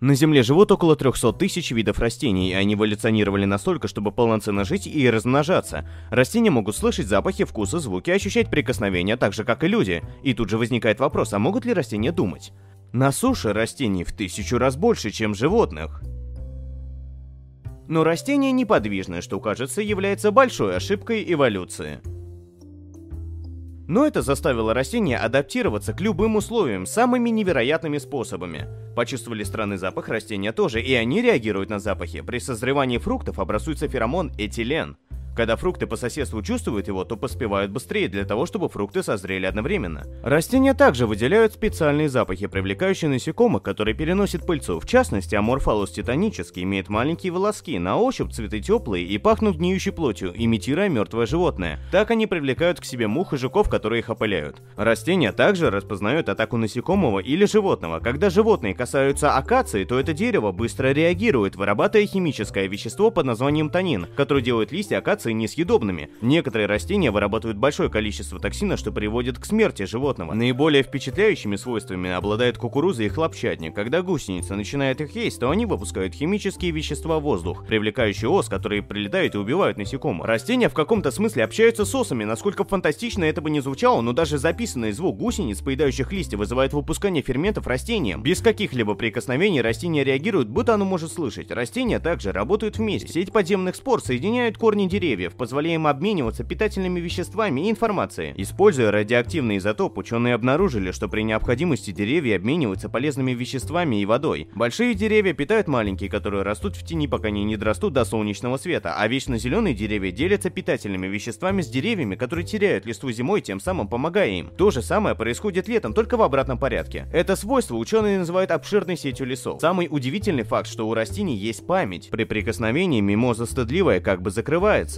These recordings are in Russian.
На Земле живут около 300 тысяч видов растений, и они эволюционировали настолько, чтобы полноценно жить и размножаться. Растения могут слышать запахи, вкусы, звуки, ощущать прикосновения, так же как и люди. И тут же возникает вопрос, а могут ли растения думать? На суше растений в тысячу раз больше, чем животных. Но растение неподвижное, что, кажется, является большой ошибкой эволюции. Но это заставило растения адаптироваться к любым условиям самыми невероятными способами. Почувствовали странный запах растения тоже, и они реагируют на запахи. При созревании фруктов образуется феромон этилен – когда фрукты по соседству чувствуют его, то поспевают быстрее для того, чтобы фрукты созрели одновременно. Растения также выделяют специальные запахи, привлекающие насекомых, которые переносят пыльцу. В частности, аморфалус титанический имеет маленькие волоски, на ощупь цветы теплые и пахнут гниющей плотью, имитируя мертвое животное. Так они привлекают к себе мух и жуков, которые их опыляют. Растения также распознают атаку насекомого или животного. Когда животные касаются акации, то это дерево быстро реагирует, вырабатывая химическое вещество под названием танин, которое делает листья акации становятся несъедобными. Некоторые растения вырабатывают большое количество токсина, что приводит к смерти животного. Наиболее впечатляющими свойствами обладает кукуруза и хлопчатник. Когда гусеница начинает их есть, то они выпускают химические вещества в воздух, привлекающие ос, которые прилетают и убивают насекомых. Растения в каком-то смысле общаются с осами, насколько фантастично это бы не звучало, но даже записанный звук гусениц, поедающих листья, вызывает выпускание ферментов растениям. Без каких-либо прикосновений растения реагируют, будто оно может слышать. Растения также работают вместе. Сеть подземных спор соединяют корни деревьев, деревьев, позволяя им обмениваться питательными веществами и информацией. Используя радиоактивный изотоп, ученые обнаружили, что при необходимости деревья обмениваются полезными веществами и водой. Большие деревья питают маленькие, которые растут в тени, пока они не дорастут до солнечного света, а вечно зеленые деревья делятся питательными веществами с деревьями, которые теряют листву зимой, тем самым помогая им. То же самое происходит летом, только в обратном порядке. Это свойство ученые называют обширной сетью лесов. Самый удивительный факт, что у растений есть память. При прикосновении мимоза стыдливая как бы закрывается.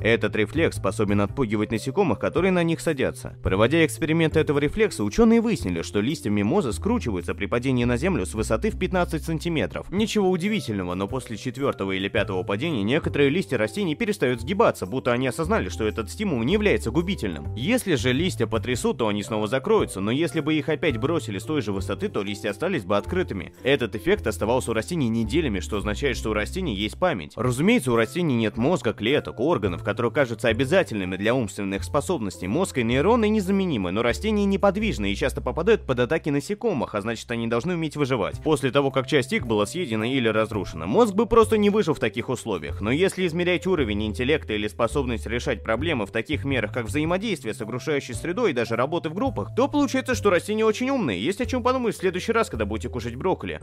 Этот рефлекс способен отпугивать насекомых, которые на них садятся. Проводя эксперименты этого рефлекса, ученые выяснили, что листья мимозы скручиваются при падении на землю с высоты в 15 сантиметров. Ничего удивительного, но после четвертого или пятого падения некоторые листья растений перестают сгибаться, будто они осознали, что этот стимул не является губительным. Если же листья потрясут, то они снова закроются, но если бы их опять бросили с той же высоты, то листья остались бы открытыми. Этот эффект оставался у растений неделями, что означает, что у растений есть память. Разумеется, у растений нет мозга, клеток, органов, которые кажутся обязательными для умственных способностей, мозг и нейроны незаменимы, но растения неподвижны и часто попадают под атаки насекомых, а значит они должны уметь выживать. После того, как часть их была съедена или разрушена, мозг бы просто не выжил в таких условиях. Но если измерять уровень интеллекта или способность решать проблемы в таких мерах, как взаимодействие с окружающей средой и даже работы в группах, то получается, что растения очень умные. Есть о чем подумать в следующий раз, когда будете кушать брокколи.